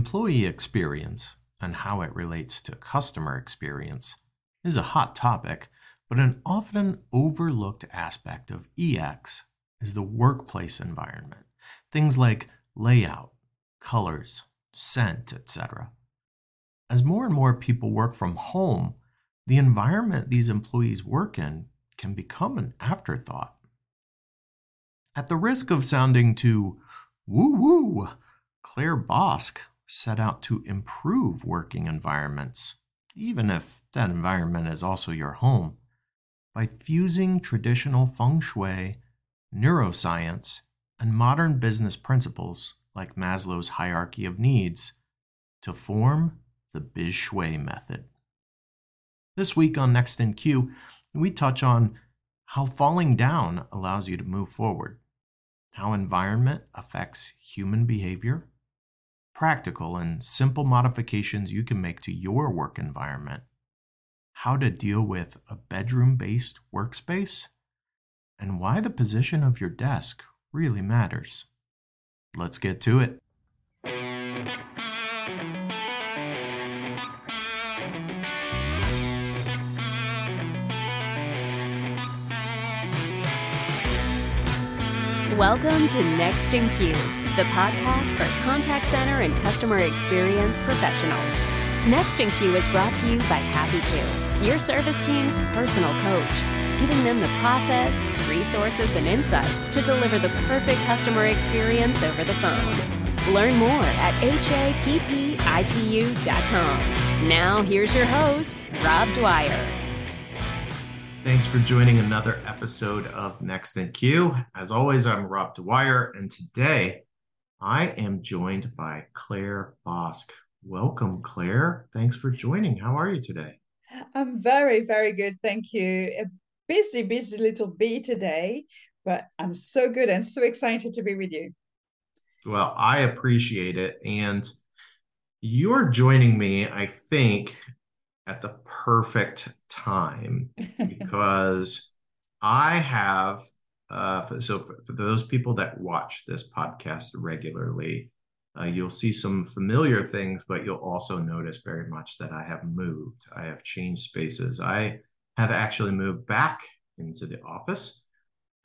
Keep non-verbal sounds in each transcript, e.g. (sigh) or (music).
Employee experience and how it relates to customer experience is a hot topic, but an often overlooked aspect of EX is the workplace environment. Things like layout, colors, scent, etc. As more and more people work from home, the environment these employees work in can become an afterthought. At the risk of sounding too woo woo, Claire Boscq set out to improve working environments, even if that environment is also your home, by fusing traditional feng shui, neuroscience, and modern business principles like Maslow's hierarchy of needs to form the Biz Shui method. This week on Next in Queue, we touch on how falling down allows you to move forward, how environment affects human behavior, practical and simple modifications you can make to your work environment, how to deal with a bedroom based workspace, and why the position of your desk really matters. Let's get to it. Welcome to Next in Queue the podcast for contact center and customer experience professionals. Next in Queue is brought to you by Happy 2, your service team's personal coach, giving them the process, resources, and insights to deliver the perfect customer experience over the phone. Learn more at happitu.com. Now, here's your host, Rob Dwyer. Thanks for joining another episode of Next in Queue. As always, I'm Rob Dwyer, and today I am joined by Claire Boscq. Welcome, Claire. Thanks for joining. How are you today? I'm very, very good. Thank you. A busy, busy little bee today, but I'm so good and so excited to be with you. Well, I appreciate it. And you're joining me, I think, at the perfect time (laughs) because I have uh, so for, for, those people that watch this podcast regularly, uh, you'll see some familiar things, but you'll also notice very much that I have moved. I have changed spaces. I have actually moved back into the office.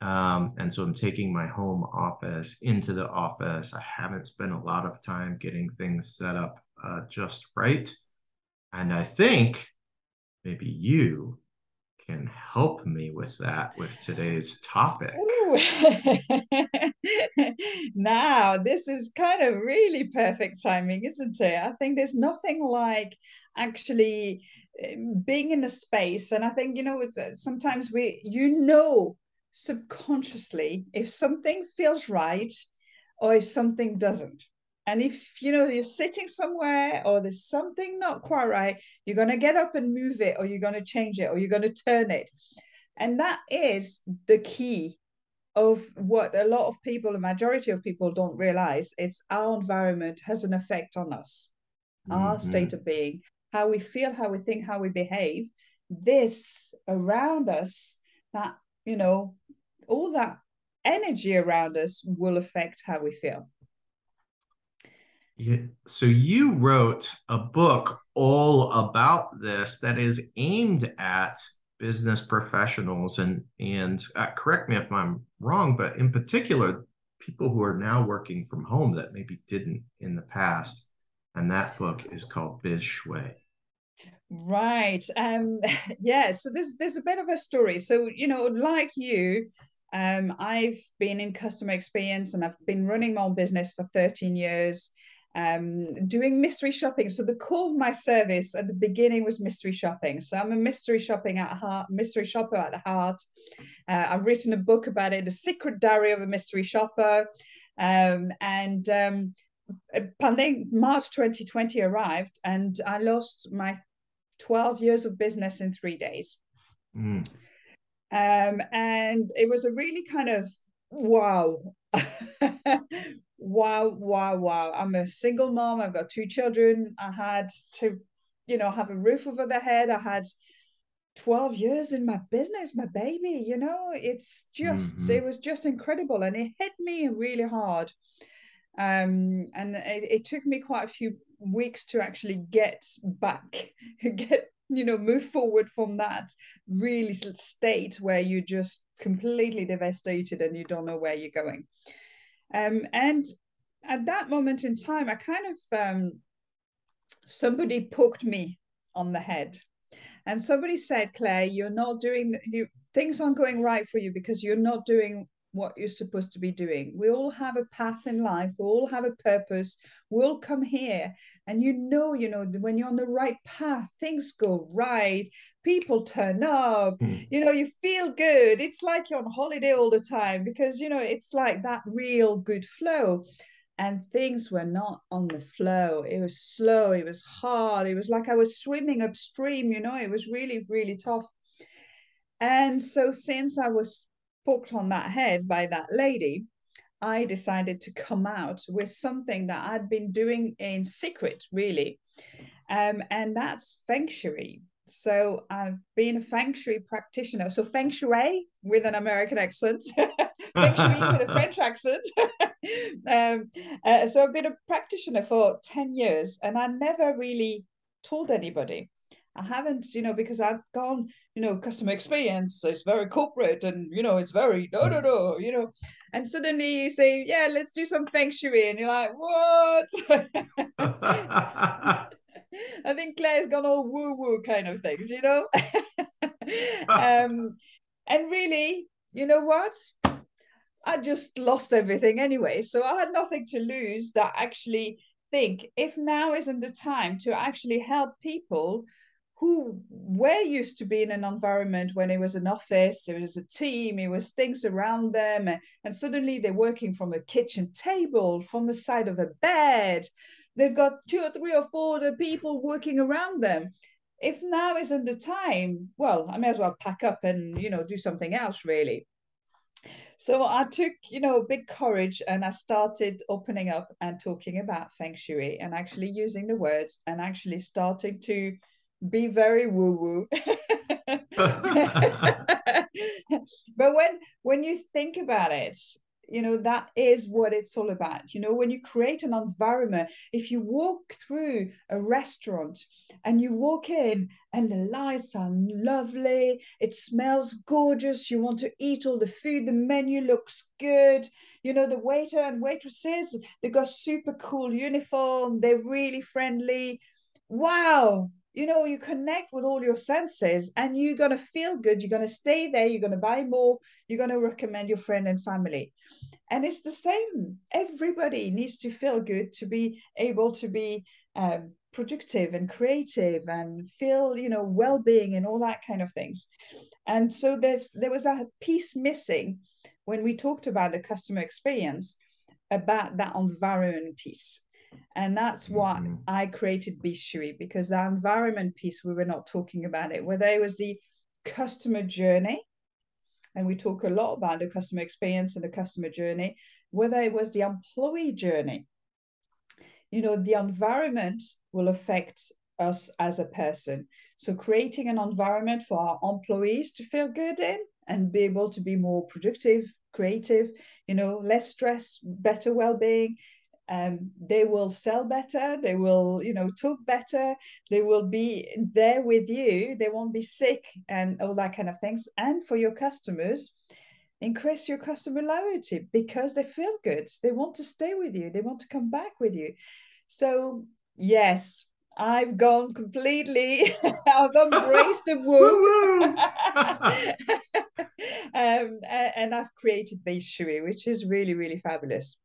Um, and so I'm taking my home office into the office. I haven't spent a lot of time getting things set up uh, just right. And I think maybe you can help me with that with today's topic. (laughs) now, this is kind of really perfect timing, isn't it? I think there's nothing like actually eh, being in a space. And I think, you know, uh, sometimes we, you know, subconsciously if something feels right or if something doesn't. And if you know you're sitting somewhere or there's something not quite right, you're going to get up and move it, or you're going to change it, or you're going to turn it. And that is the key of what a lot of people, the majority of people don't realize. It's our environment has an effect on us, mm-hmm. our state of being, how we feel, how we think, how we behave. This around us, that, you know, all that energy around us will affect how we feel. So you wrote a book all about this that is aimed at business professionals and and uh, correct me if I'm wrong, but in particular, people who are now working from home that maybe didn't in the past. And that book is called Biz Shui. Right. Um. (laughs) Yeah. So there's there's a bit of a story. So you know, like you, um, I've been in customer experience and I've been running my own business for 13 years um, doing mystery shopping. So the core of my service at the beginning was mystery shopping. So I'm a mystery shopping at heart, mystery shopper at heart. Uh, I've written a book about it, The Secret Diary of a Mystery Shopper. Um, and um, pandemic, March 2020 arrived, and I lost my 12 years of business in three days. Mm. Um, and it was a really kind of wow (laughs) wow, wow, wow. I'm a single mom. I've got two children. I had to, you know, have a roof over the head. I had 12 years in my business, my baby, you know, it's just, mm-hmm. it was just incredible. And it hit me really hard. Um, and it, it took me quite a few weeks to actually get back, (laughs) get you know move forward from that really state where you're just completely devastated and you don't know where you're going um, and at that moment in time i kind of um, somebody poked me on the head. And somebody said claire you're not doing you things aren't going right for you because you're not doing what you're supposed to be doing. We all have a path in life. We all have a purpose. We all come here, and you know, you know, when you're on the right path, things go right. People turn up. Mm. You know, you feel good. It's like you're on holiday all the time because you know it's like that real good flow. And things were not on the flow. It was slow. It was hard. It was like I was swimming upstream. You know, it was really, really tough. And so, since I was booked on that head by that lady, I decided to come out with something that I'd been doing in secret, really. Um, and that's Feng Shui. So I've been a Feng Shui practitioner. So Feng Shui with an American accent, (laughs) Feng Shui with a French accent. (laughs) um, uh, so I've been a practitioner for 10 years and I never really told anybody. I haven't, you know, because I've gone, you know, customer experience, it's very corporate and, you know, it's very, no, no, no, you know. And suddenly you say, yeah, let's do some feng shui. And you're like, what? (laughs) (laughs) I think Claire's gone all woo woo kind of things, you know? (laughs) um, and really, you know what? I just lost everything anyway. So I had nothing to lose that actually think if now isn't the time to actually help people who were used to be in an environment when it was an office, it was a team, it was things around them, and suddenly they're working from a kitchen table, from the side of a bed. They've got two or three or four other people working around them. If now isn't the time, well, I may as well pack up and you know do something else really. So I took, you know, big courage and I started opening up and talking about feng shui and actually using the words and actually starting to be very woo woo. (laughs) but when when you think about it, you know that is what it's all about. You know when you create an environment if you walk through a restaurant and you walk in and the lights are lovely it smells gorgeous you want to eat all the food the menu looks good. You know the waiter and waitresses they got super cool uniform they're really friendly. Wow you know, you connect with all your senses and you're going to feel good. You're going to stay there. You're going to buy more. You're going to recommend your friend and family. And it's the same. Everybody needs to feel good to be able to be um, productive and creative and feel, you know, well-being and all that kind of things. And so there's there was a piece missing when we talked about the customer experience about that environment piece and that's what mm-hmm. I created Biz Shui because the environment piece, we were not talking about it, whether it was the customer journey, and we talk a lot about the customer experience and the customer journey, whether it was the employee journey. You know, the environment will affect us as a person. So creating an environment for our employees to feel good in and be able to be more productive, creative, you know, less stress, better well-being, um, they will sell better they will you know talk better they will be there with you they won't be sick and all that kind of things and for your customers increase your customer loyalty because they feel good they want to stay with you they want to come back with you so yes I've gone completely. (laughs) I've embraced the (laughs) woo, (laughs) um, and I've created Biz Shui, which is really, really fabulous.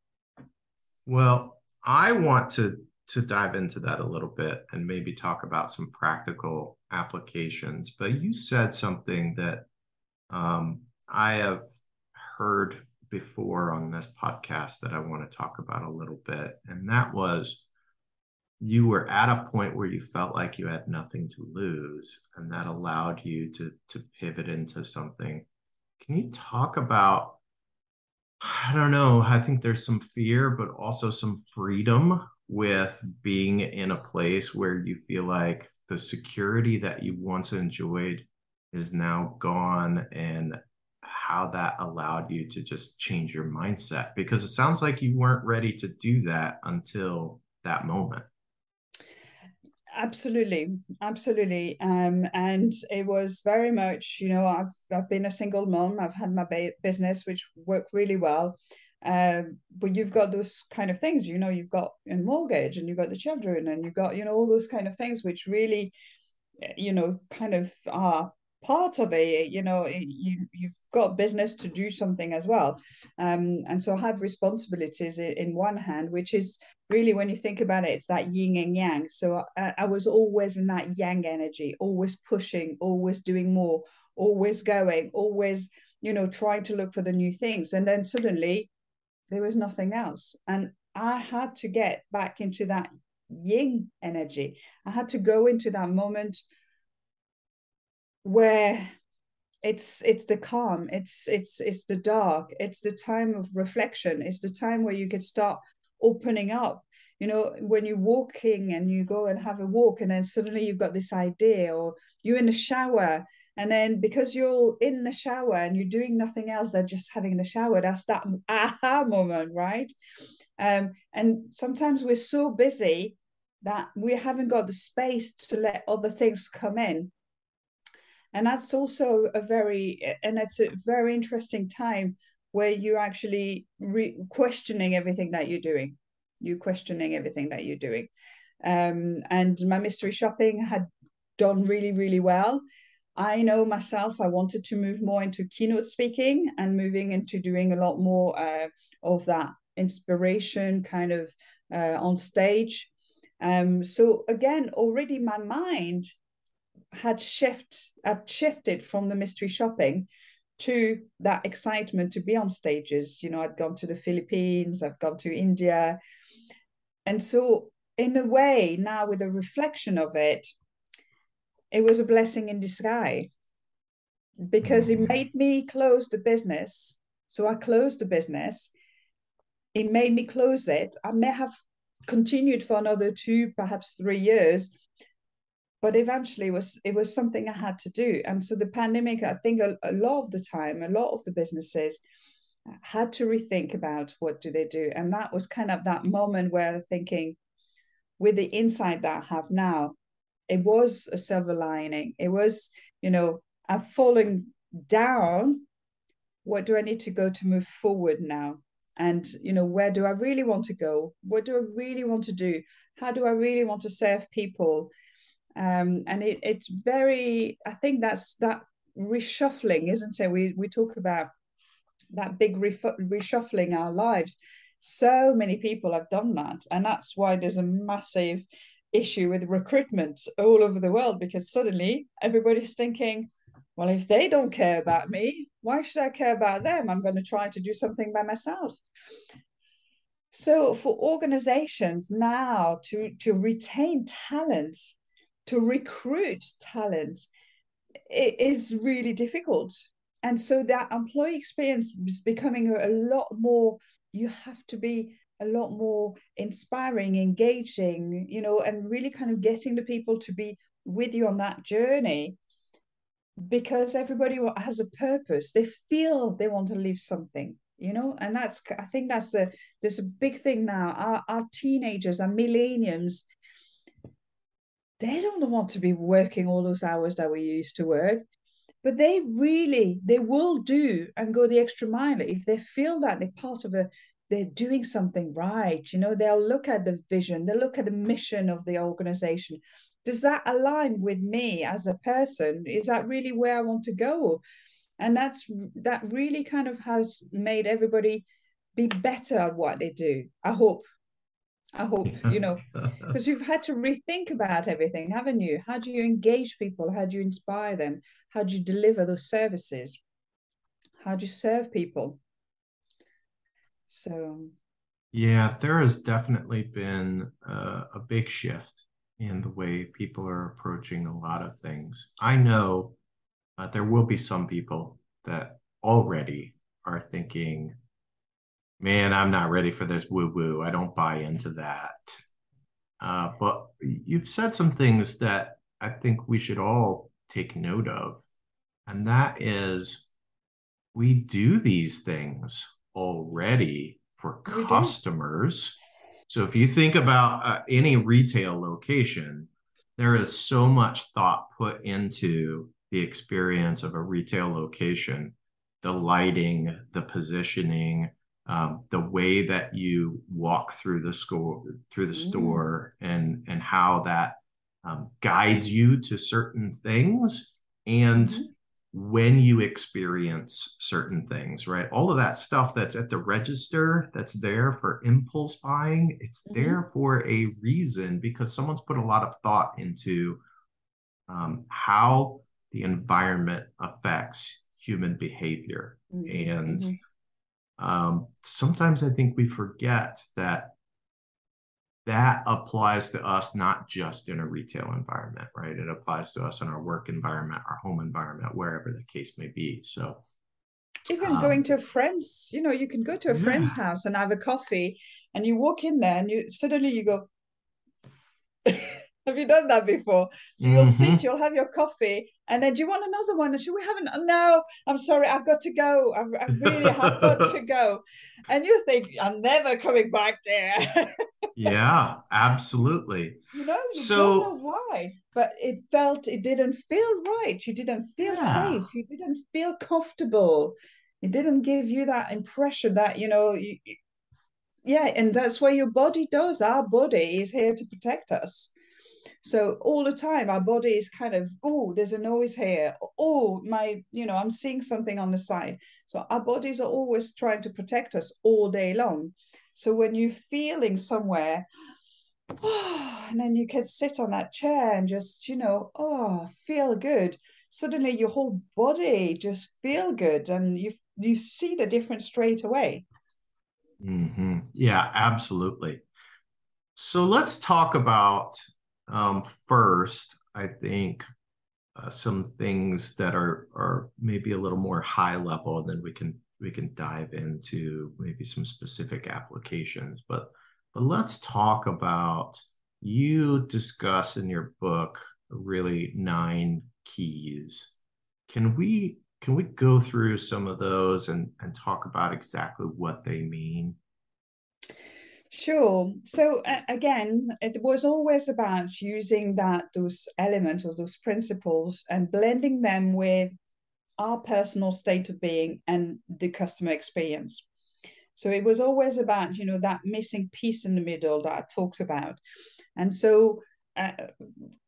Well, I want to to dive into that a little bit and maybe talk about some practical applications. But you said something that um, I have heard before on this podcast that I want to talk about a little bit, and that was you were at a point where you felt like you had nothing to lose, and that allowed you to to pivot into something. Can you talk about I don't know. I think there's some fear, but also some freedom with being in a place where you feel like the security that you once enjoyed is now gone. And how that allowed you to just change your mindset because it sounds like you weren't ready to do that until that moment absolutely. Absolutely. Um, and it was very much you know i've i've been a single mom. I've had my ba- business which worked really well. Um, but you've got those kind of things you know you've got a mortgage and you've got the children and you've got you know all those kind of things which really you know kind of are part of it you know you you've got business to do something as well. Um and so have responsibilities in one hand which is really when you think about it it's that yin and yang. So I, I was always in that yang energy always pushing always doing more always going always you know trying to look for the new things. And then suddenly there was nothing else. And i had to get back into that yin energy. I had to go into that moment where it's it's the calm it's it's it's the dark it's the time of reflection it's the time where you can start opening up. You know when you're walking and you go and have a walk and then suddenly you've got this idea or you're in the shower and then because you're in the shower and you're doing nothing else than just having the shower that's that aha moment right? Um, and sometimes we're so busy that we haven't got the space to let other things come in and that's also a very and it's a very interesting time where you're actually re- questioning everything that you're doing. You're questioning everything that you're doing. Um, and my mystery shopping had done really really well. I know myself i wanted to move more into keynote speaking and moving into doing a lot more uh, of that inspiration kind of uh, on stage. Um, so again already my mind had shift I've shifted from the mystery shopping to that excitement to be on stages. You know, I'd gone to the Philippines, I've gone to India. And so in a way, now with a reflection of it, it was a blessing in disguise because it mm. made me close the business. So I closed the business. It made me close it. I may have continued for another two, perhaps three years, but eventually it was it was something i had to do. And so the pandemic i think a, a lot of the time a lot of the businesses had to rethink about what do they do. And that was kind of that moment where thinking with the insight that i have now it was a silver lining. It was you know i've fallen down. What do i need to go to move forward now? And you know where do i really want to go? What do i really want to do? How do i really want to serve people um, and it, it's very i think that's that reshuffling isn't it? We we talk about that big reshuffling our lives. So many people have done that. And that's why there's a massive issue with recruitment all over the world because suddenly everybody's thinking well if they don't care about me why should i care about them? I'm going to try to do something by myself. So for organizations now to to retain talent to recruit talent it is really difficult. And so that employee experience is becoming a, lot more you have to be a lot more inspiring engaging you know and really kind of getting the people to be with you on that journey. Because everybody has a purpose. They feel they want to leave something you know? And that's i think that's a there's a big thing now. Our, our teenagers our millenniums they don't want to be working all those hours that we used to work but they really they will do and go the extra mile if they feel that they're part of a they're doing something right you know they'll look at the vision they'll look at the mission of the organization. Does that align with me as a person? Is that really where i want to go? And that's that really kind of has made everybody be better at what they do i hope I hope, you know, (laughs) because you've had to rethink about everything, haven't you? How do you engage people? How do you inspire them? How do you deliver those services? How do you serve people? So, yeah, there has definitely been a, a big shift in the way people are approaching a lot of things. I know uh, there will be some people that already are thinking, man, I'm not ready for this woo woo. I don't buy into that. Uh, but you've said some things that I think we should all take note of. And that is we do these things already for customers. So if you think about uh, any retail location, there is so much thought put into the experience of a retail location, the lighting, the positioning, um, the way that you walk through the store through the Mm. store and and how that um, guides you to certain things and Mhm. when you experience certain things right all of that stuff that's at the register that's there for impulse buying it's Mhm. there for a reason because someone's put a lot of thought into um, how the environment affects human behavior Mhm, and mhm. um, sometimes I think we forget that that applies to us not just in a retail environment, right? It applies to us in our work environment, our home environment, wherever the case may be. So, Even um, going to a friend's, you know, you can go to a friend's house and have a coffee, and you walk in there, and you suddenly you go. Have you done that before? So you'll Mhm. sit, you'll have your coffee, and then do you want another one? And should we have an? No, I'm sorry, I've got to go. I, I really have got to (laughs) go. And you think, I'm never coming back there. (laughs) yeah, absolutely. You know, you So- don't know why, but it felt it didn't feel right. You didn't feel Yeah. safe. You didn't feel comfortable. It didn't give you that impression that, you know, you, yeah, and that's what your body does. Our body is here to protect us. So all the time, our body is kind of, oh, there's a noise here. Oh, my, you know, I'm seeing something on the side. So our bodies are always trying to protect us all day long. So when you're feeling somewhere, oh, (sighs) and then you can sit on that chair and just, you know, oh, feel good. Suddenly your whole body just feel good and you you see the difference straight away. Mhm. Yeah, absolutely. So let's talk about um, first, I think, uh, some things that are are maybe a little more high level, and then we can we can dive into maybe some specific applications. But but let's talk about you discuss in your book really nine keys. Can we can we go through some of those and and talk about exactly what they mean? Sure. So uh, again, it was always about using that those elements or those principles and blending them with our personal state of being and the customer experience. So it was always about, you know, that missing piece in the middle that I talked about. And so uh,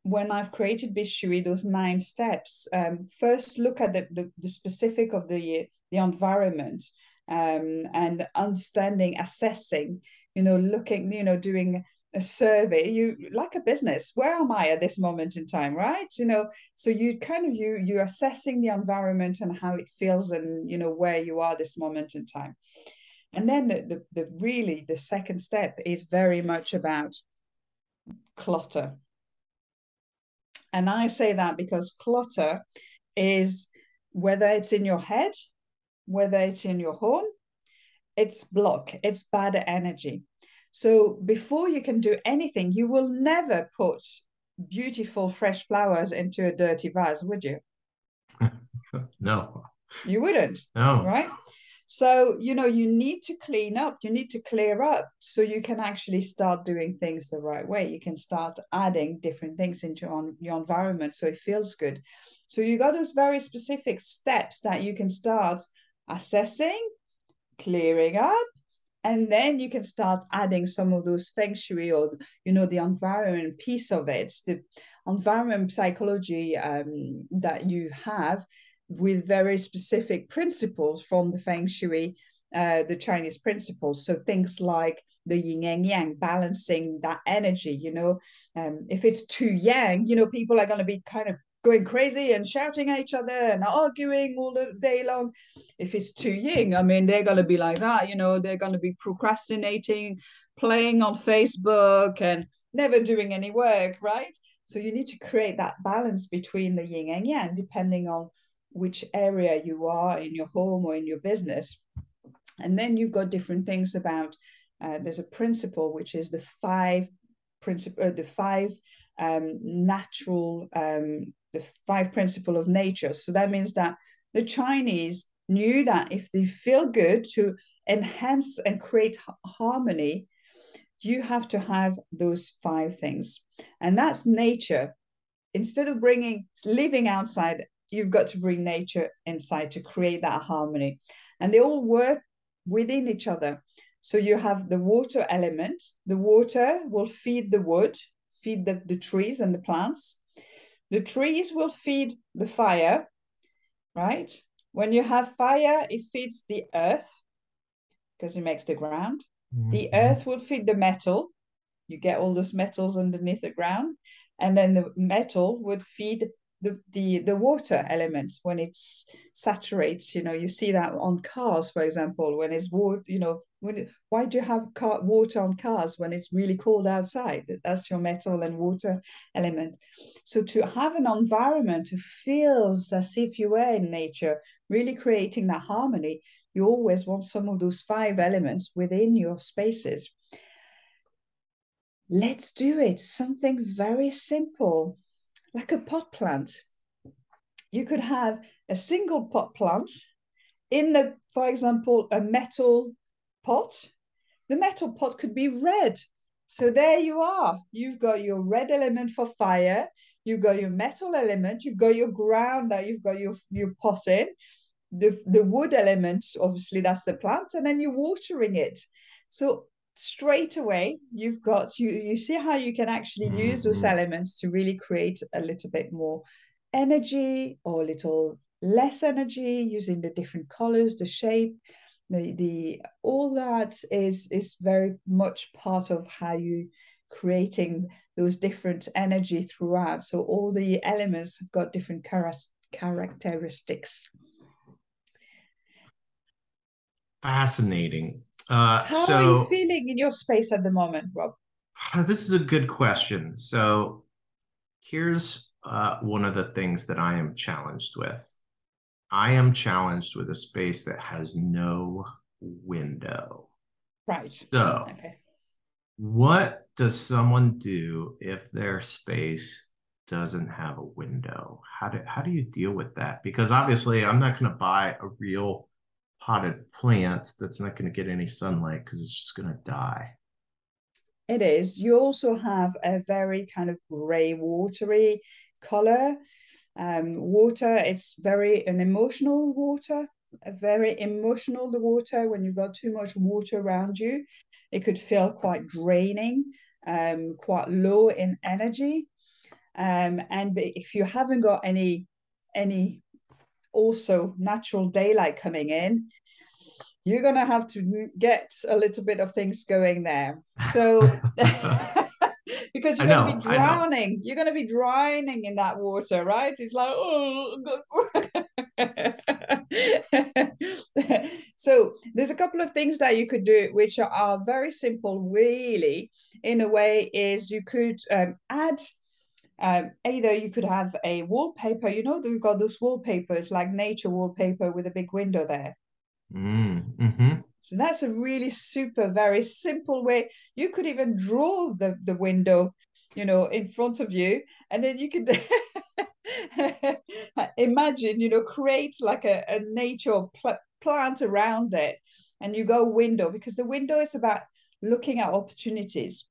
when I've created Biz Shui, those nine steps, um, first look at the, the, the specific of the, the environment um, and understanding, assessing, you know, looking, you know, doing a survey, you like a business, where am I at this moment in time, right? You know, so you kind of you you're assessing the environment and how it feels and you know where you are this moment in time. And then the, the, the really the second step is very much about clutter. And I say that because clutter is whether it's in your head, whether it's in your home, it's block, it's bad energy. So before you can do anything, you will never put beautiful fresh flowers into a dirty vase, would you? (laughs) No, You wouldn't, no. right? So, you know, you need to clean up, you need to clear up so you can actually start doing things the right way. You can start adding different things into your, your environment so it feels good. So, you got those very specific steps that you can start assessing, clearing up, and then you can start adding some of those feng shui or you know the environment piece of it the environment psychology um, that you have with very specific principles from the feng shui uh, the chinese principles. So things like the yin and yang balancing that energy you know um, if it's too yang you know people are going to be kind of going crazy and shouting at each other and arguing all the day long. If it's too yin, I mean, they're going to be like that, you know, they're going to be procrastinating, playing on Facebook and never doing any work, right? So you need to create that balance between the yin and yang, depending on which area you are in your home or in your business. And then you've got different things about, uh, there's a principle, which is the five principle, uh, the five um, natural um, the five principle of nature. So that means that the Chinese knew that if they feel good to enhance and create harmony, you have to have those five things. And that's nature. Instead of bringing living outside, you've got to bring nature inside to create that harmony. And they all work within each other. So you have the water element. The water will feed the wood, feed the, the trees and the plants. The trees will feed the fire, right? When you have fire, it feeds the earth because it makes the ground. Mm-hmm. The earth will feed the metal. You get all those metals underneath the ground. And then the metal would feed the, the the water element when it's saturates you know you see that on cars for example when it's water you know when why do you have car, water on cars when it's really cold outside? That's your metal and water element. So to have an environment that feels as if you were in nature really creating that harmony you always want some of those five elements within your spaces. Let's do it. Something very simple like a pot plant. You could have a single pot plant in the, for example, a metal pot. The metal pot could be red. So there you are. You've got your red element for fire. You've got your metal element. You've got your ground that you've got your, your pot in. The, the wood element, obviously, that's the plant. And then you're watering it. So straight away you've got you you see how you can actually mm-hmm. use those mm-hmm. elements to really create a little bit more energy or a little less energy using the different colors the shape the the all that is is very much part of how you creating those different energy throughout so all the elements have got different char- characteristics fascinating uh, How so, are you feeling in your space at the moment, Rob? This is a good question. So, here's uh, one of the things that I am challenged with. I am challenged with a space that has no window. Right. So, okay. what does someone do if their space doesn't have a window? How do how do you deal with that? Because obviously, I'm not going to buy a real potted plant that's not going to get any sunlight because it's just going to die. It is. You also have a very kind of gray, watery color. Um, water, it's very an emotional water, a very emotional the water. When you've got too much water around you, it could feel quite draining, um, quite low in energy. Um, and if you haven't got any any also natural daylight coming in, you're going to have to get a little bit of things going there. So, (laughs) (laughs) because you're going to be drowning, you're going to be drowning in that water, right? It's like, oh. (laughs) so, there's a couple of things that you could do, which are very simple, really, in a way, is you could um, add um, either you could have a wallpaper, you know, we've got those wallpapers like nature wallpaper with a big window there. Mm, mm-hmm. So that's a really super, very simple way. You could even draw the, the window, you know, in front of you, and then you could (laughs) imagine, you know, create like a, a nature pl- plant around it, and you go window because the window is about looking at opportunities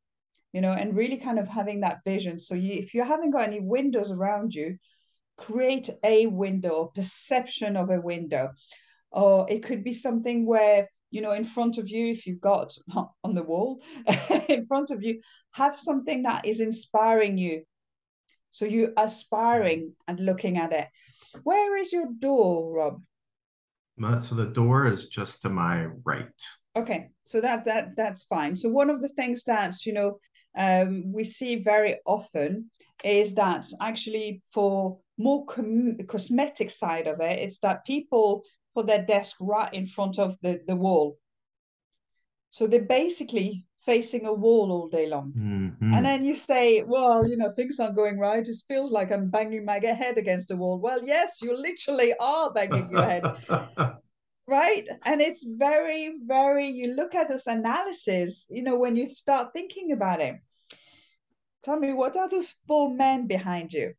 you know, and really kind of having that vision. So you, if you haven't got any windows around you, create a window perception of a window. Or it could be something where, you know, in front of you, if you've got on the wall, (laughs) in front of you, have something that is inspiring you. So you're aspiring and looking at it. Where is your door, Rob? So the door is just to my right. Okay, so that that that's fine. So one of the things that you know um, we see very often is that actually for more com- cosmetic side of it, it's that people put their desk right in front of the, the wall. So they're basically facing a wall all day long. Mm-hmm. And then you say, well, you know, things aren't going right. It feels like I'm banging my head against a wall. Well, yes, you literally are banging your head. (laughs) right? And it's very very you look at those analysis you know when you start thinking about it. Tell me what are those four men behind you?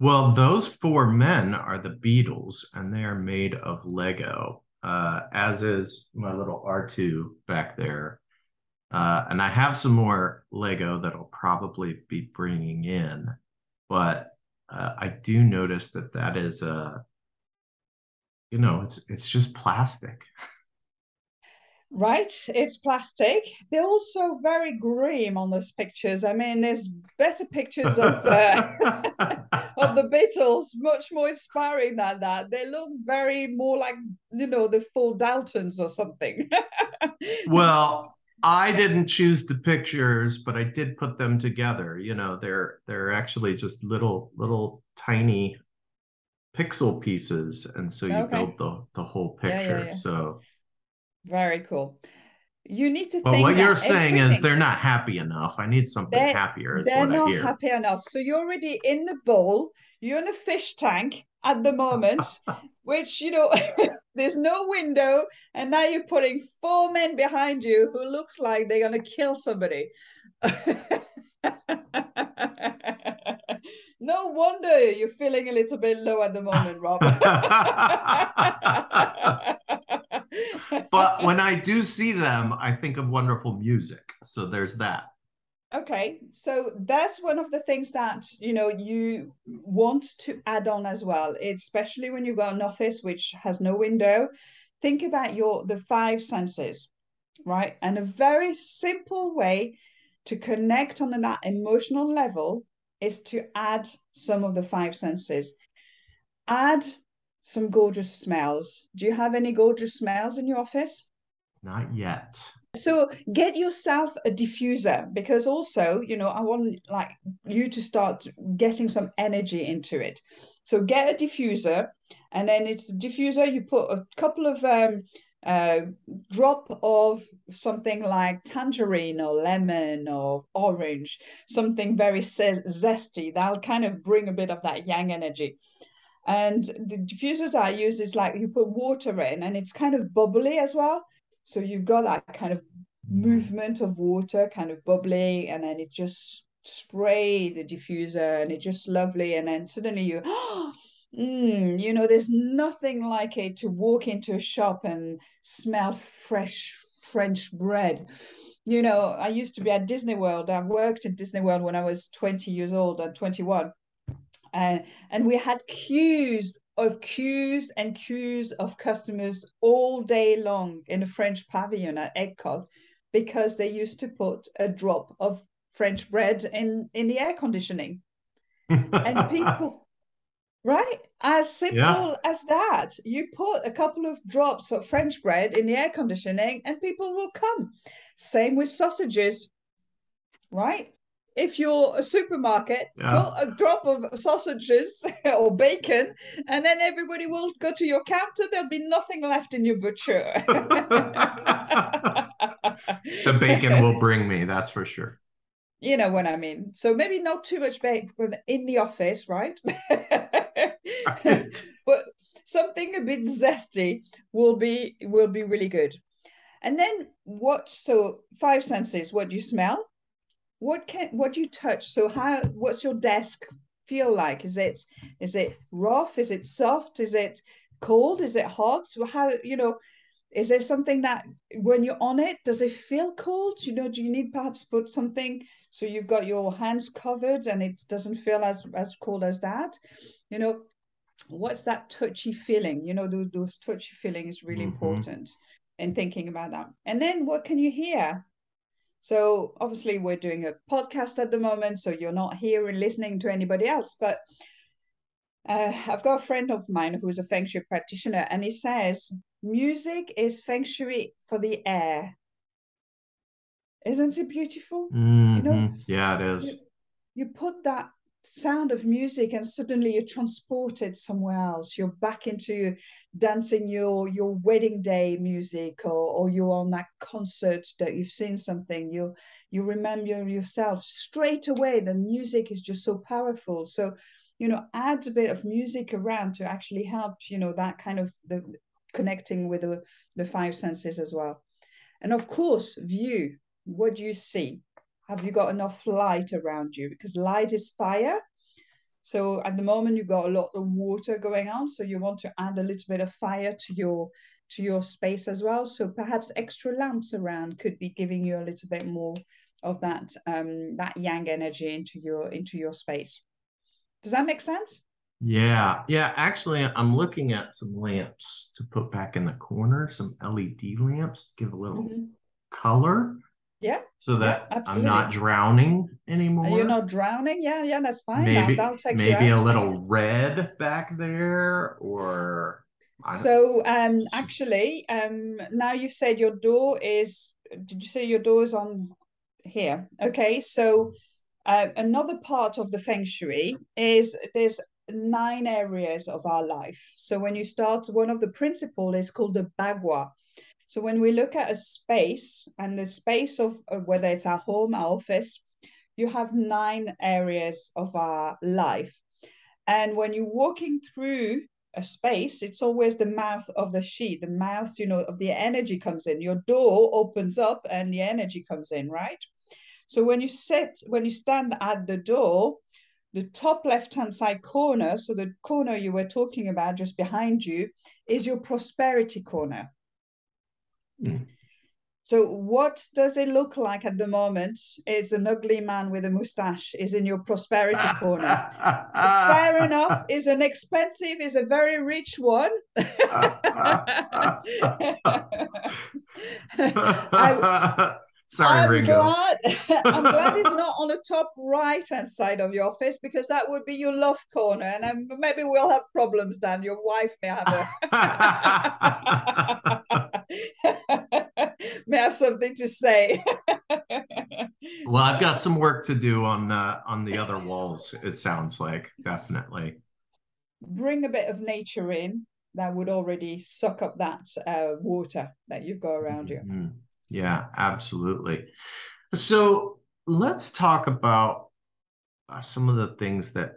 Well, those four men are the Beatles, and they are made of Lego, uh, as is my little R2 back there. Uh, and I have some more Lego that I'll probably be bringing in, but uh, I do notice that that is a, you know, it's it's just plastic. Right, it's plastic. They're also very grim on those pictures. I mean, there's better pictures of uh, (laughs) of the Beatles, much more inspiring than that. They look very more like you know the full Daltons or something. (laughs) well, I didn't choose the pictures, but I did put them together. You know, they're they're actually just little little tiny pixel pieces, and so you okay. build the the whole picture. Yeah, yeah. So very cool. You need to. Well, what you're saying is they're not happy enough. I need something they're, happier. Is they're not happy enough. So you're already in the bowl. You're in a fish tank at the moment, (laughs) which you know (laughs) there's no window, and now you're putting four men behind you who looks like they're gonna kill somebody. (laughs) no wonder you're feeling a little bit low at the moment, Rob (laughs) but when I do see them, I think of wonderful music. So there's that. Okay, so that's one of the things that you know you want to add on as well, especially when you've got an office which has no window. Think about your the five senses, right? And a very simple way to connect on that emotional level is to add some of the five senses. Add some gorgeous smells. Do you have any gorgeous smells in your office? Not yet. So get yourself a diffuser because also, you know, I want like you to start getting some energy into it. So get a diffuser, and then it's a diffuser. You put a couple of um, uh, drop of something like tangerine or lemon or orange, something very zesty. That'll kind of bring a bit of that yang energy. And the diffusers I use is like you put water in and it's kind of bubbly as well. So you've got that kind of movement of water kind of bubbly, and then it just spray the diffuser and it's just lovely. And then suddenly you, (gasps) mm, you know, there's nothing like it to walk into a shop and smell fresh French bread. You know, I used to be at Disney World. I worked at Disney World when I was 20 years old and 21 uh, and we had queues of queues and queues of customers all day long in the French pavilion at Epcot because they used to put a drop of French bread in, in the air conditioning. and (laughs) people, right? As simple yeah. as that. You put a couple of drops of French bread in the air conditioning and people will come. Same with sausages, right? if you're a supermarket, yeah. put a drop of sausages (laughs) or bacon, and then everybody will go to your counter. There'll be nothing left in your butcher. (laughs) the bacon will bring me, that's for sure. You know what I mean. So maybe not too much bacon in the office, right? (laughs) (laughs) But something a bit zesty will be will be really good. And then what? So five senses. What do you smell? what can what do you touch so how what's your desk feel like is it is it rough is it soft is it cold is it hot so how you know is there something that when you're on it does it feel cold you know do you need perhaps put something so you've got your hands covered and it doesn't feel as as cold as that you know what's that touchy feeling you know those, those touchy feeling is really mm-hmm. important in thinking about that and then what can you hear so obviously we're doing a podcast at the moment, so you're not here and listening to anybody else. But uh, I've got a friend of mine who's a feng shui practitioner, and he says music is feng shui for the air. Isn't it beautiful? Mm-hmm. You know, yeah, it is. You, you put that sound of music and suddenly you're transported somewhere else you're back into dancing your your wedding day music or, or you're on that concert that you've seen something you you remember yourself straight away the music is just so powerful so you know add a bit of music around to actually help you know that kind of the connecting with the, the five senses as well and of course view what do you see have you got enough light around you? Because light is fire. So at the moment you've got a lot of water going on, so you want to add a little bit of fire to your to your space as well. So perhaps extra lamps around could be giving you a little bit more of that um, that yang energy into your into your space. Does that make sense? Yeah, yeah. Actually, I'm looking at some lamps to put back in the corner, some LED lamps to give a little mm-hmm. color. Yeah. So that yeah, I'm not drowning anymore. You're not drowning. Yeah, yeah, that's fine. Maybe maybe a little red back there, or so um actually um now you said your door is. Did you say your door is on here? Okay, so. Uh, another part of the feng shui is there's nine areas of our life. So when you start, one of the principle is called the bagua. So when we look at a space and the space of whether it's our home, our office, you have nine areas of our life. And when you're walking through a space, it's always the mouth of the sheet, the mouth, you know, of the energy comes in. Your door opens up and the energy comes in, right? So when you sit, when you stand at the door, the top left hand side corner, so the corner you were talking about just behind you, is your prosperity corner. Mm. So, what does it look like at the moment? Is an ugly man with a mustache is in your prosperity (laughs) corner. Fair enough. Is an expensive, is a very rich one. (laughs) (laughs) I, Sorry, I'm Ringo. Glad, (laughs) I'm glad it's (laughs) not on the top right hand side of your face because that would be your love corner, and um, maybe we'll have problems. Then your wife may have a (laughs) may have something to say. well, I've got some work to do on uh, on the other walls. It sounds like definitely. Bring a bit of nature in that would already suck up that uh, water that you've got around mm-hmm. you. Yeah, absolutely. So let's talk about uh, some of the things that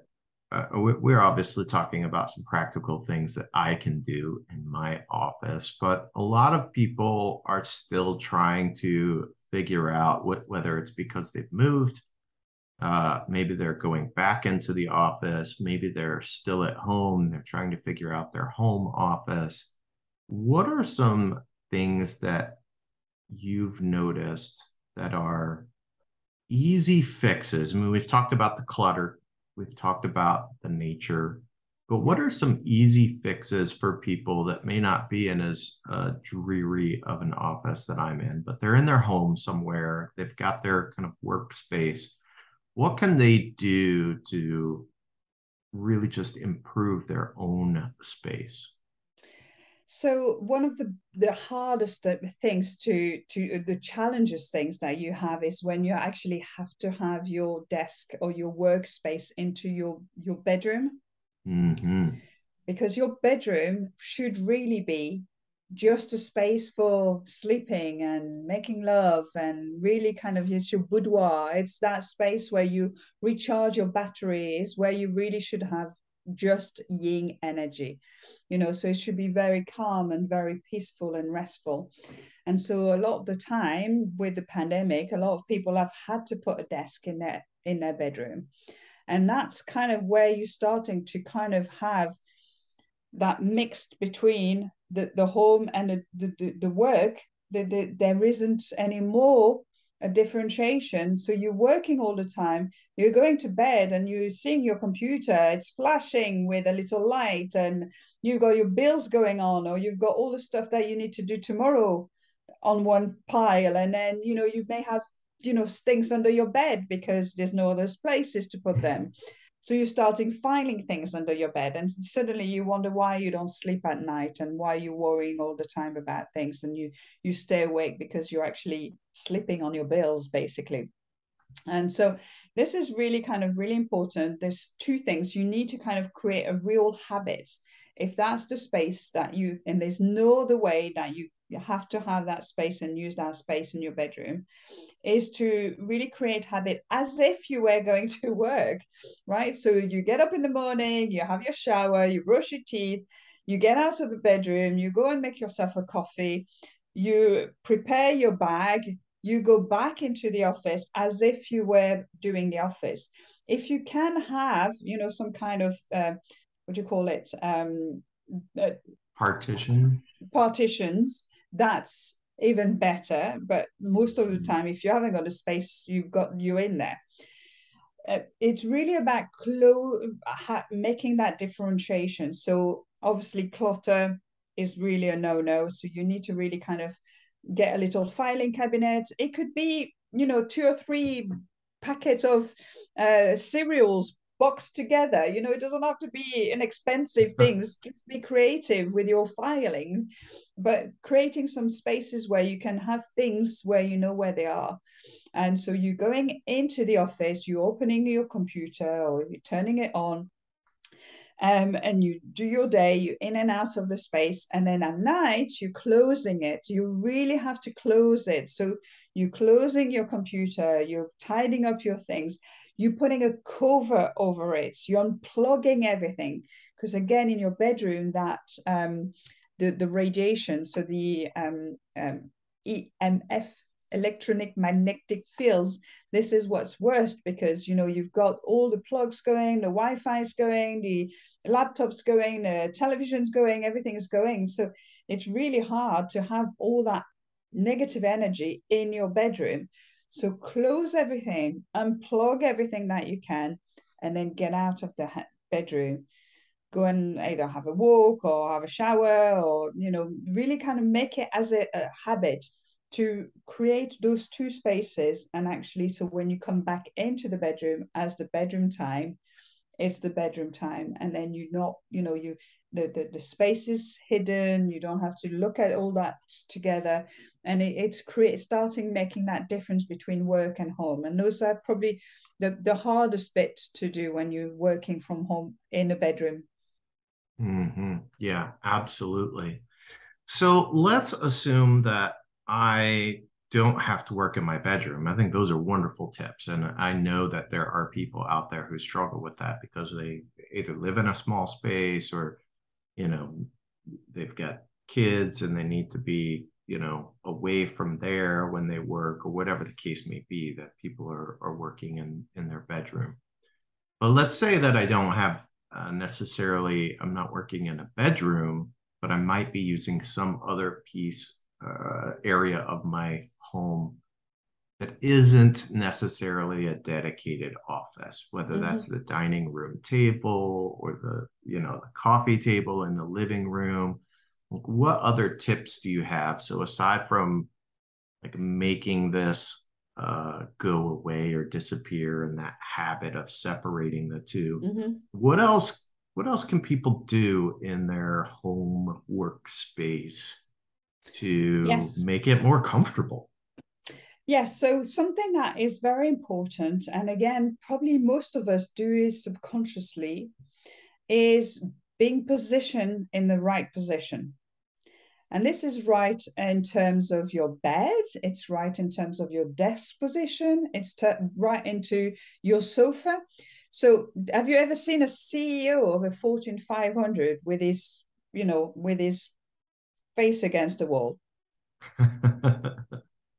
uh, we're obviously talking about some practical things that I can do in my office, but a lot of people are still trying to figure out what, whether it's because they've moved, uh, maybe they're going back into the office, maybe they're still at home, they're trying to figure out their home office. What are some things that you've noticed that are easy fixes? I mean, we've talked about the clutter, we've talked about the nature, but what are some easy fixes for people that may not be in as uh, dreary of an office that I'm in, but they're in their home somewhere, they've got their kind of workspace. What can they do to really just improve their own space? So one of the the hardest things to to uh, the challenges things that you have is when you actually have to have your desk or your workspace into your your bedroom. Mm-hmm. Because your bedroom should really be just a space for sleeping and making love and really kind of it's your boudoir. It's that space where you recharge your batteries, where you really should have just yin energy you know so it should be very calm and very peaceful and restful. And so a lot of the time with the pandemic a lot of people have had to put a desk in their in their bedroom. And that's kind of where you're starting to kind of have that mixed between the, the home and the, the, the work. That the, there isn't any more a differentiation. So you're working all the time, you're going to bed and you're seeing your computer, it's flashing with a little light, and you've got your bills going on, or you've got all the stuff that you need to do tomorrow on one pile. And then, you know, you may have, you know, things under your bed because there's no other places to put mm-hmm. them. So you're starting filing things under your bed, and suddenly you wonder why you don't sleep at night and why you're worrying all the time about things, and you you stay awake because you're actually sleeping on your bills, basically. And so this is really kind of really important. There's two things you need to kind of create a real habit. If that's the space that you, and there's no other way that you you have to have that space and use that space in your bedroom is to really create habit as if you were going to work right so you get up in the morning you have your shower you brush your teeth you get out of the bedroom you go and make yourself a coffee you prepare your bag you go back into the office as if you were doing the office. If you can have, you know, some kind of uh, what do you call it? Um, uh, Partition. Partitions. That's even better. But most of the mm-hmm. time, if you haven't got a space, you've got you in there. Uh, it's really about clo- ha- making that differentiation. So obviously, clutter is really a no-no. So you need to really kind of get a little filing cabinet. It could be, you know, two or three packets of uh, cereals boxed together. You know, it doesn't have to be inexpensive (laughs) things. Just be creative with your filing, but creating some spaces where you can have things where you know where they are. And so you're going into the office, you're opening your computer or you're turning it on, um, and you do your day, you're in and out of the space, and then at night you're closing it. You really have to close it. So you're closing your computer, you're tidying up your things, you're putting a cover over it, you're unplugging everything. Because again, in your bedroom, that um, the the radiation, so the um, um, EMF electronic magnetic fields this is what's worst because you know you've got all the plugs going the wi-fi is going the laptops going the television's going everything's going. So it's really hard to have all that negative energy in your bedroom so close everything unplug everything that you can and then get out of the bedroom. Go and either have a walk or have a shower or you know really kind of make it as a, a habit to create those two spaces and actually so when you come back into the bedroom as the bedroom time it's the bedroom time. And then you not you know you the, the the space is hidden. You don't have to look at all that together and it, it's create starting making that difference between work and home and those are probably the the hardest bit to do when you're working from home in a bedroom mm-hmm. yeah absolutely so let's assume that I don't have to work in my bedroom. I think those are wonderful tips. And I know that there are people out there who struggle with that because they either live in a small space or, you know, they've got kids and they need to be, you know, away from there when they work or whatever the case may be that people are, are working in, in their bedroom. But let's say that I don't have uh, necessarily, I'm not working in a bedroom, but I might be using some other piece uh, area of my home that isn't necessarily a dedicated office whether mm-hmm. that's the dining room table or the you know the coffee table in the living room what other tips do you have so aside from like making this uh, go away or disappear and that habit of separating the 2 mm-hmm. what else what else can people do in their home workspace to yes. make it more comfortable. Yes, so something that is very important, and again, probably most of us do it subconsciously, is being positioned in the right position. And this is right in terms of your bed, it's right in terms of your desk position, it's right into your sofa. So, have you ever seen a CEO of a Fortune 500 with his, you know, with his face against the wall. (laughs)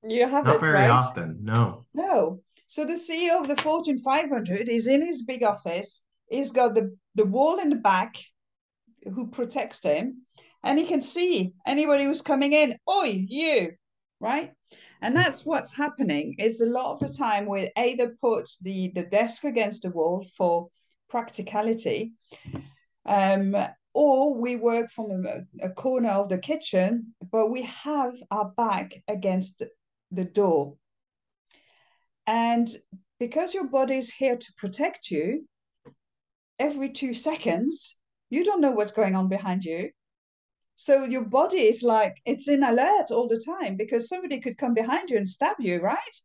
you have Not very right? often, no. No. So the CEO of the Fortune 500 is in his big office. He's got the, the wall in the back who protects him, and he can see anybody who's coming in. Oi, you, right? And that's what's happening. Is a lot of the time we either put the the desk against the wall for practicality, um, or we work from a, a, corner of the kitchen, but we have our back against the door. And because your body is here to protect you, every two seconds, you don't know what's going on behind you. So your body is like, it's in alert all the time because somebody could come behind you and stab you, right?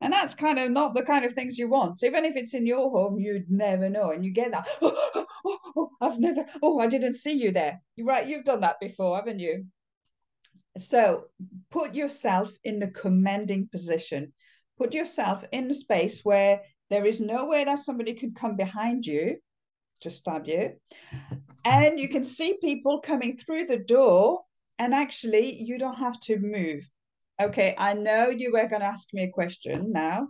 And that's kind of not the kind of things you want. Even if it's in your home, you'd never know. And you get that, (gasps) oh, oh, oh, oh, I've never, oh, I didn't see you there. You're right, you've done that before, haven't you? So put yourself in the commanding position. Put yourself in a space where there is no way that somebody could come behind you to stab you. And you can see people coming through the door, and actually, you don't have to move okay, I know you were going to ask me a question now.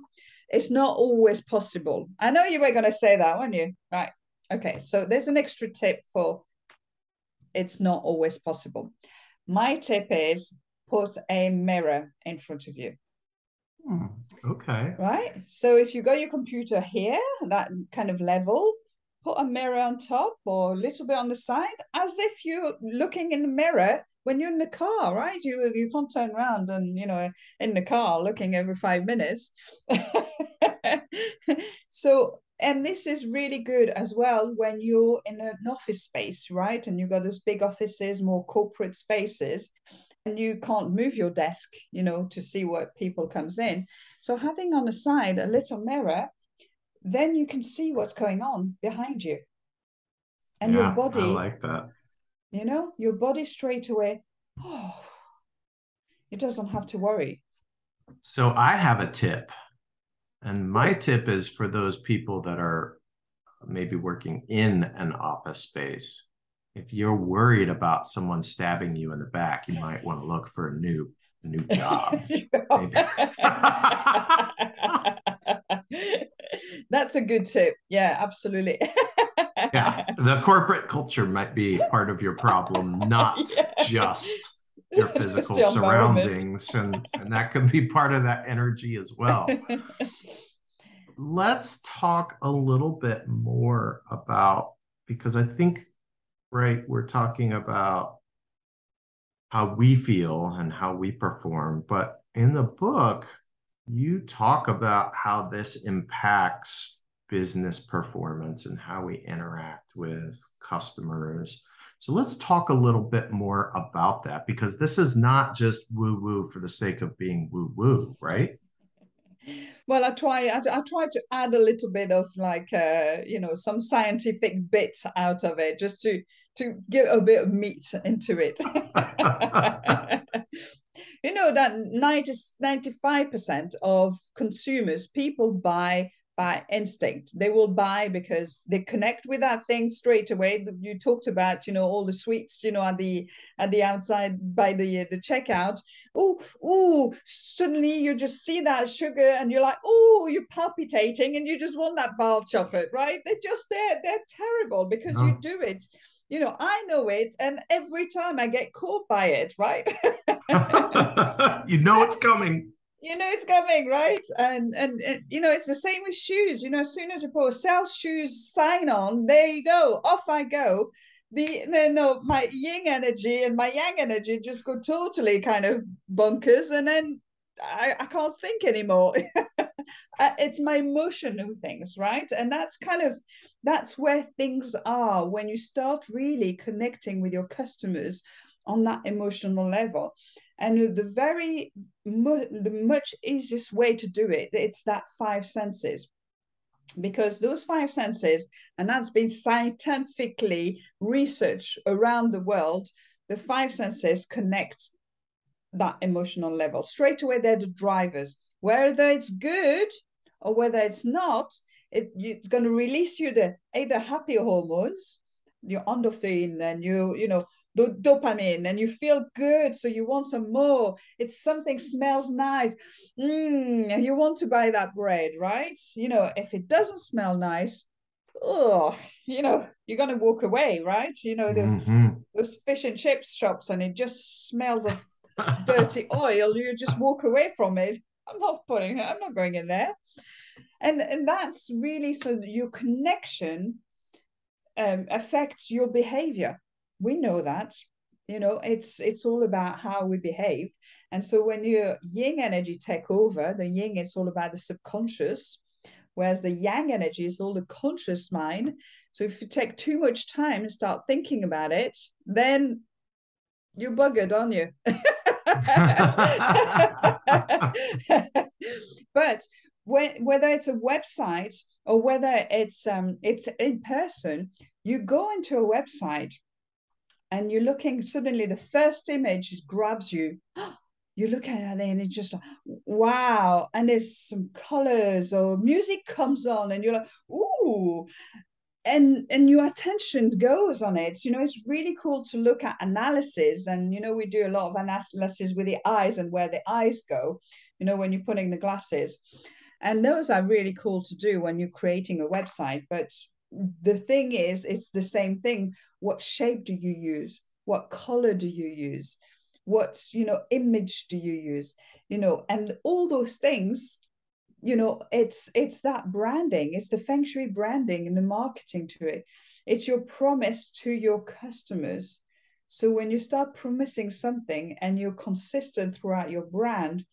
It's not always possible. I know you were going to say that, weren't you? Right. Okay. So there's an extra tip for it's not always possible. My tip is put a mirror in front of you. Hmm, okay. Right. So if you got your computer here, that kind of level, put a mirror on top or a little bit on the side, as if you're looking in the mirror when you're in the car, right? You you can't turn around and you know in the car looking every five minutes. (laughs) so and this is really good as well when you're in an office space, right? And you've got those big offices, more corporate spaces, and you can't move your desk, you know, to see what people comes in. So having on the side a little mirror, then you can see what's going on behind you. And yeah, your body I like that. You know, your body straight away, oh, (sighs) it doesn't have to worry. So I have a tip. And my tip is for those people that are maybe working in an office space. If you're worried about someone stabbing you in the back, you might want to look for a new a new job. (laughs) (laughs) That's a good tip. Yeah, absolutely. (laughs) yeah, the corporate culture might be part of your problem, not yeah. just your physical just surroundings, and, and that could be part of that energy as well. Let's talk a little bit more about because I think, right, we're talking about how we feel and how we perform, but in the book, you talk about how this impacts business performance and how we interact with customers. So let's talk a little bit more about that because this is not just woo woo for the sake of being woo woo, right? Well, I try. I, I try to add a little bit of like, uh, you know, some scientific bits out of it, just to to give a bit of meat into it. (laughs) (laughs) you know that 90 95% of consumers people buy by instinct. They will buy because they connect with that thing straight away. You talked about, you know, all the sweets, you know, at the at the outside by the the checkout. Oh, oh! Suddenly you just see that sugar and you're like, oh, you're palpitating and you just want that bar of chocolate, right? They're just there. They're terrible because you do it. You know, I know it, and every time I get caught by it, right? (laughs) you know it's coming. You know it's coming right? And, and, and you know it's the same with shoes. You know as soon as you put a sales shoes sign on there you go off i go. The no, no my yin energy and my yang energy just go totally kind of bunkers and then i, I can't think anymore (laughs) (laughs) uh, it's my emotional things right? And that's kind of that's where things are when you start really connecting with your customers on that emotional level. And the very the much easiest way to do it it's that five senses. Because those five senses and that's been scientifically researched around the world the five senses connect that emotional level. Straight away they're the drivers whether it's good or whether it's not it, it's going to release you the either happy hormones your endorphin and you you know the dopamine and you feel good so you want some more. It's something smells nice. Mm, you want to buy that bread right? You know if it doesn't smell nice oh you know you're gonna walk away right? You know the mm-hmm. those fish and chips shops and it just smells of (laughs) dirty oil. You just walk away from it i'm not putting i'm not going in there. And and that's really so your connection um, affects your behavior. We know that you know it's it's all about how we behave. And so when your yin energy take over the yin it's all about the subconscious whereas the yang energy is all the conscious mind. So if you take too much time and start thinking about it then you're buggered aren't you (laughs) (laughs) but whether it's a website or whether it's um, it's in person you go into a website and you're looking suddenly the first image grabs you. (gasps) You look at it and it's just like wow. And there's some colors or music comes on and you're like ooh and and your attention goes on it. You know it's really cool to look at analysis and you know we do a lot of analysis with the eyes and where the eyes go you know when you're putting the glasses. And those are really cool to do when you're creating a website but the thing is it's the same thing. What shape do you use? What color do you use? What you know image do you use? You know and all those things you know it's it's that branding it's the feng shui branding and the marketing to it. It's your promise to your customers. So when you start promising something and you're consistent throughout your brand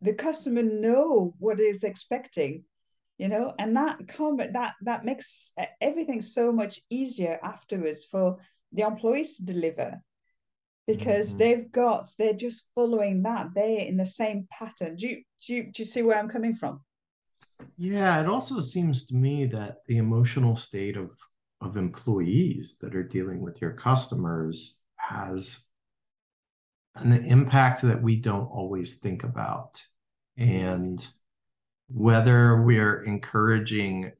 the customer know what is expecting you know and that comment that that makes everything so much easier afterwards for the employees to deliver because mm-hmm. they've got they're just following that. They're in the same pattern. Do you, do you do you see where i'm coming from? Yeah it also seems to me that the emotional state of of employees that are dealing with your customers has an impact that we don't always think about. And whether we're encouraging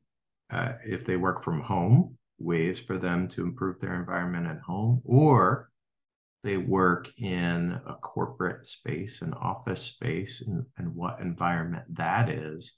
uh, if they work from home ways for them to improve their environment at home or they work in a corporate space, an office space, and, and what environment that is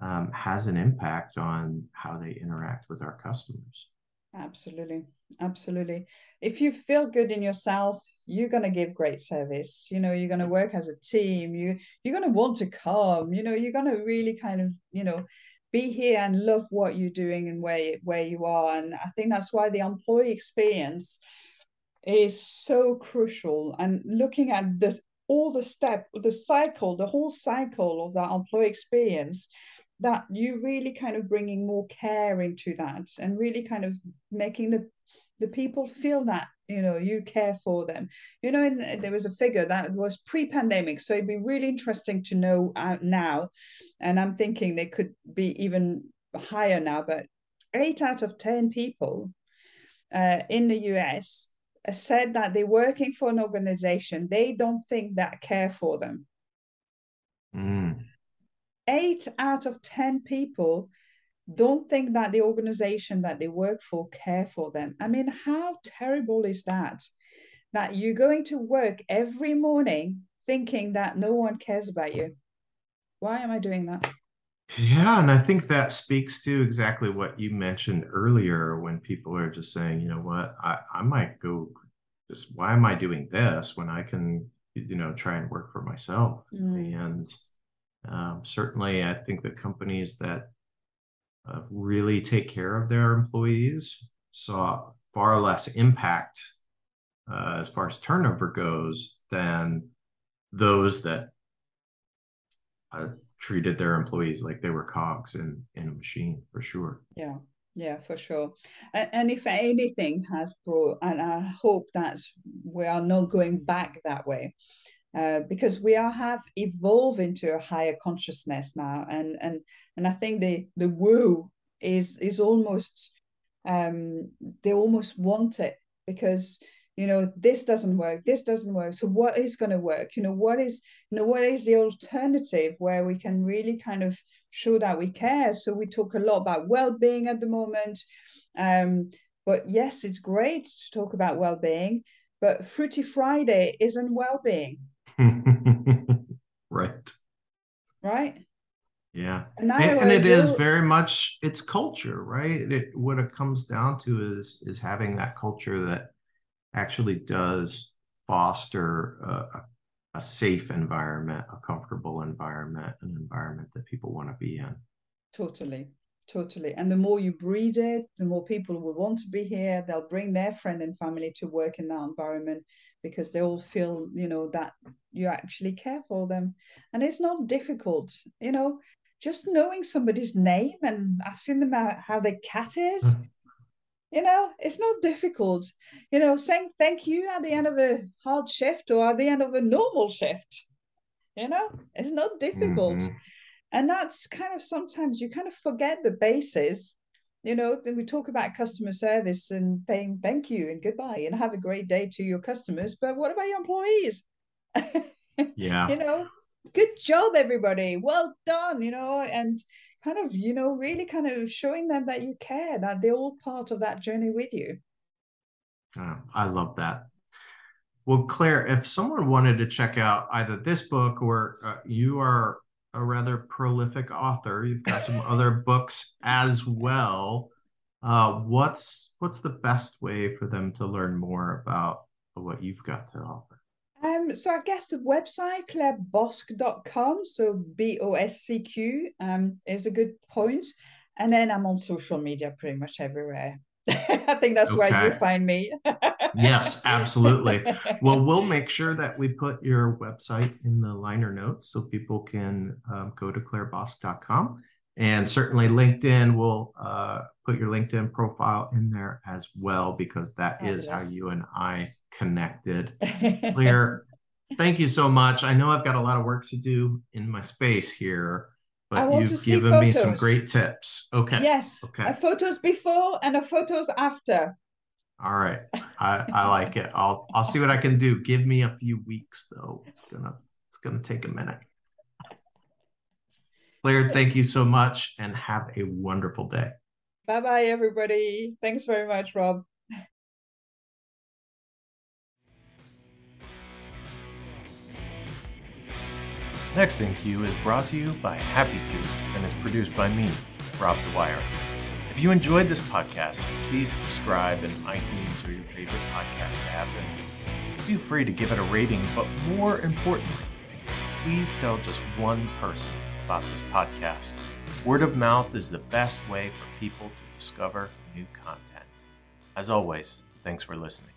um, has an impact on how they interact with our customers. Absolutely. Absolutely. If you feel good in yourself, you're going to give great service. You know, you're going to work as a team. You you're going to want to come. You know, you're going to really kind of, you know, be here and love what you're doing and where where you are. And I think that's why the employee experience is so crucial. And looking at the all the step, the cycle, the whole cycle of that employee experience, that you really kind of bringing more care into that and really kind of making the the people feel that you know you care for them you know and there was a figure that was pre-pandemic so it'd be really interesting to know out now and i'm thinking they could be even higher now but eight out of ten people uh, in the us said that they're working for an organization they don't think that care for them. Mm. Eight out of 10 people don't think that the organization that they work for care for them. I mean, how terrible is that? That you're going to work every morning thinking that no one cares about you. Why am I doing that? Yeah, and I think that speaks to exactly what you mentioned earlier when people are just saying, you know what, I, I might go just why am I doing this when I can, you know, try and work for myself? Mm. And um, certainly, I think the companies that uh, really take care of their employees saw far less impact uh, as far as turnover goes than those that uh, treated their employees like they were cogs in in a machine for sure. Yeah, yeah, for sure. And, if anything has brought, and I hope that we are not going back that way. Uh, because we are have evolved into a higher consciousness now, and and and I think the the woo is is almost um, they almost want it because you know this doesn't work this doesn't work so what is going to work? You know what is you know what is the alternative where we can really kind of show that we care? So we talk a lot about well-being at the moment um, but yes it's great to talk about well-being but fruity friday isn't well-being. (laughs) Right. Right? Yeah. And, and, and it is very much it's culture right? It, what it comes down to is is having that culture that actually does foster a, a safe environment, a comfortable environment, an environment that people want to be in. Totally, totally. And the more you breed it, the more people will want to be here. They'll bring their friend and family to work in that environment because they all feel, you know, that you actually care for them. And it's not difficult, you know, just knowing somebody's name and asking them how their cat is. Mm. You know, it's not difficult. You know, saying thank you at the end of a hard shift or at the end of a normal shift. You know, it's not difficult. Mm-hmm. And that's kind of sometimes you kind of forget the basis. You know, then we talk about customer service and saying thank you and goodbye and have a great day to your customers. But what about your employees? (laughs) Yeah. you know, good job, everybody. Well done, you know, and kind of, you know, really kind of showing them that you care, that they're all part of that journey with you. Oh, I love that. Well, Claire, if someone wanted to check out either this book or uh, you are a rather prolific author, you've got some (laughs) other books as well. Uh, what's what's the best way for them to learn more about what you've got to offer? Um, so I guess the website claireboscq.com, so B O S C Q, um, is a good point. And then I'm on social media pretty much everywhere. (laughs) I think that's okay. where you find me. (laughs) yes, absolutely. Well, we'll make sure that we put your website in the liner notes so people can um, go to claireboscq.com. And certainly LinkedIn will uh, put your LinkedIn profile in there as well, because that is how you and I connected. (laughs) Claire, thank you so much. I know I've got a lot of work to do in my space here but you've given me some great tips. Okay. Yes. Okay. A photos before and a photos after. All right. I, I like it. I'll I'll see what I can do. Give me a few weeks though. It's gonna it's gonna take a minute. Claire, thank you so much and have a wonderful day. Bye bye, everybody. Thanks very much, Rob. Next in Queue is brought to you by Happy Tube and is produced by me, Rob Dwyer. If you enjoyed this podcast, please subscribe in iTunes or your favorite podcast app and feel free to give it a rating, but more importantly, please tell just one person about this podcast. Word of mouth is the best way for people to discover new content. As always, thanks for listening.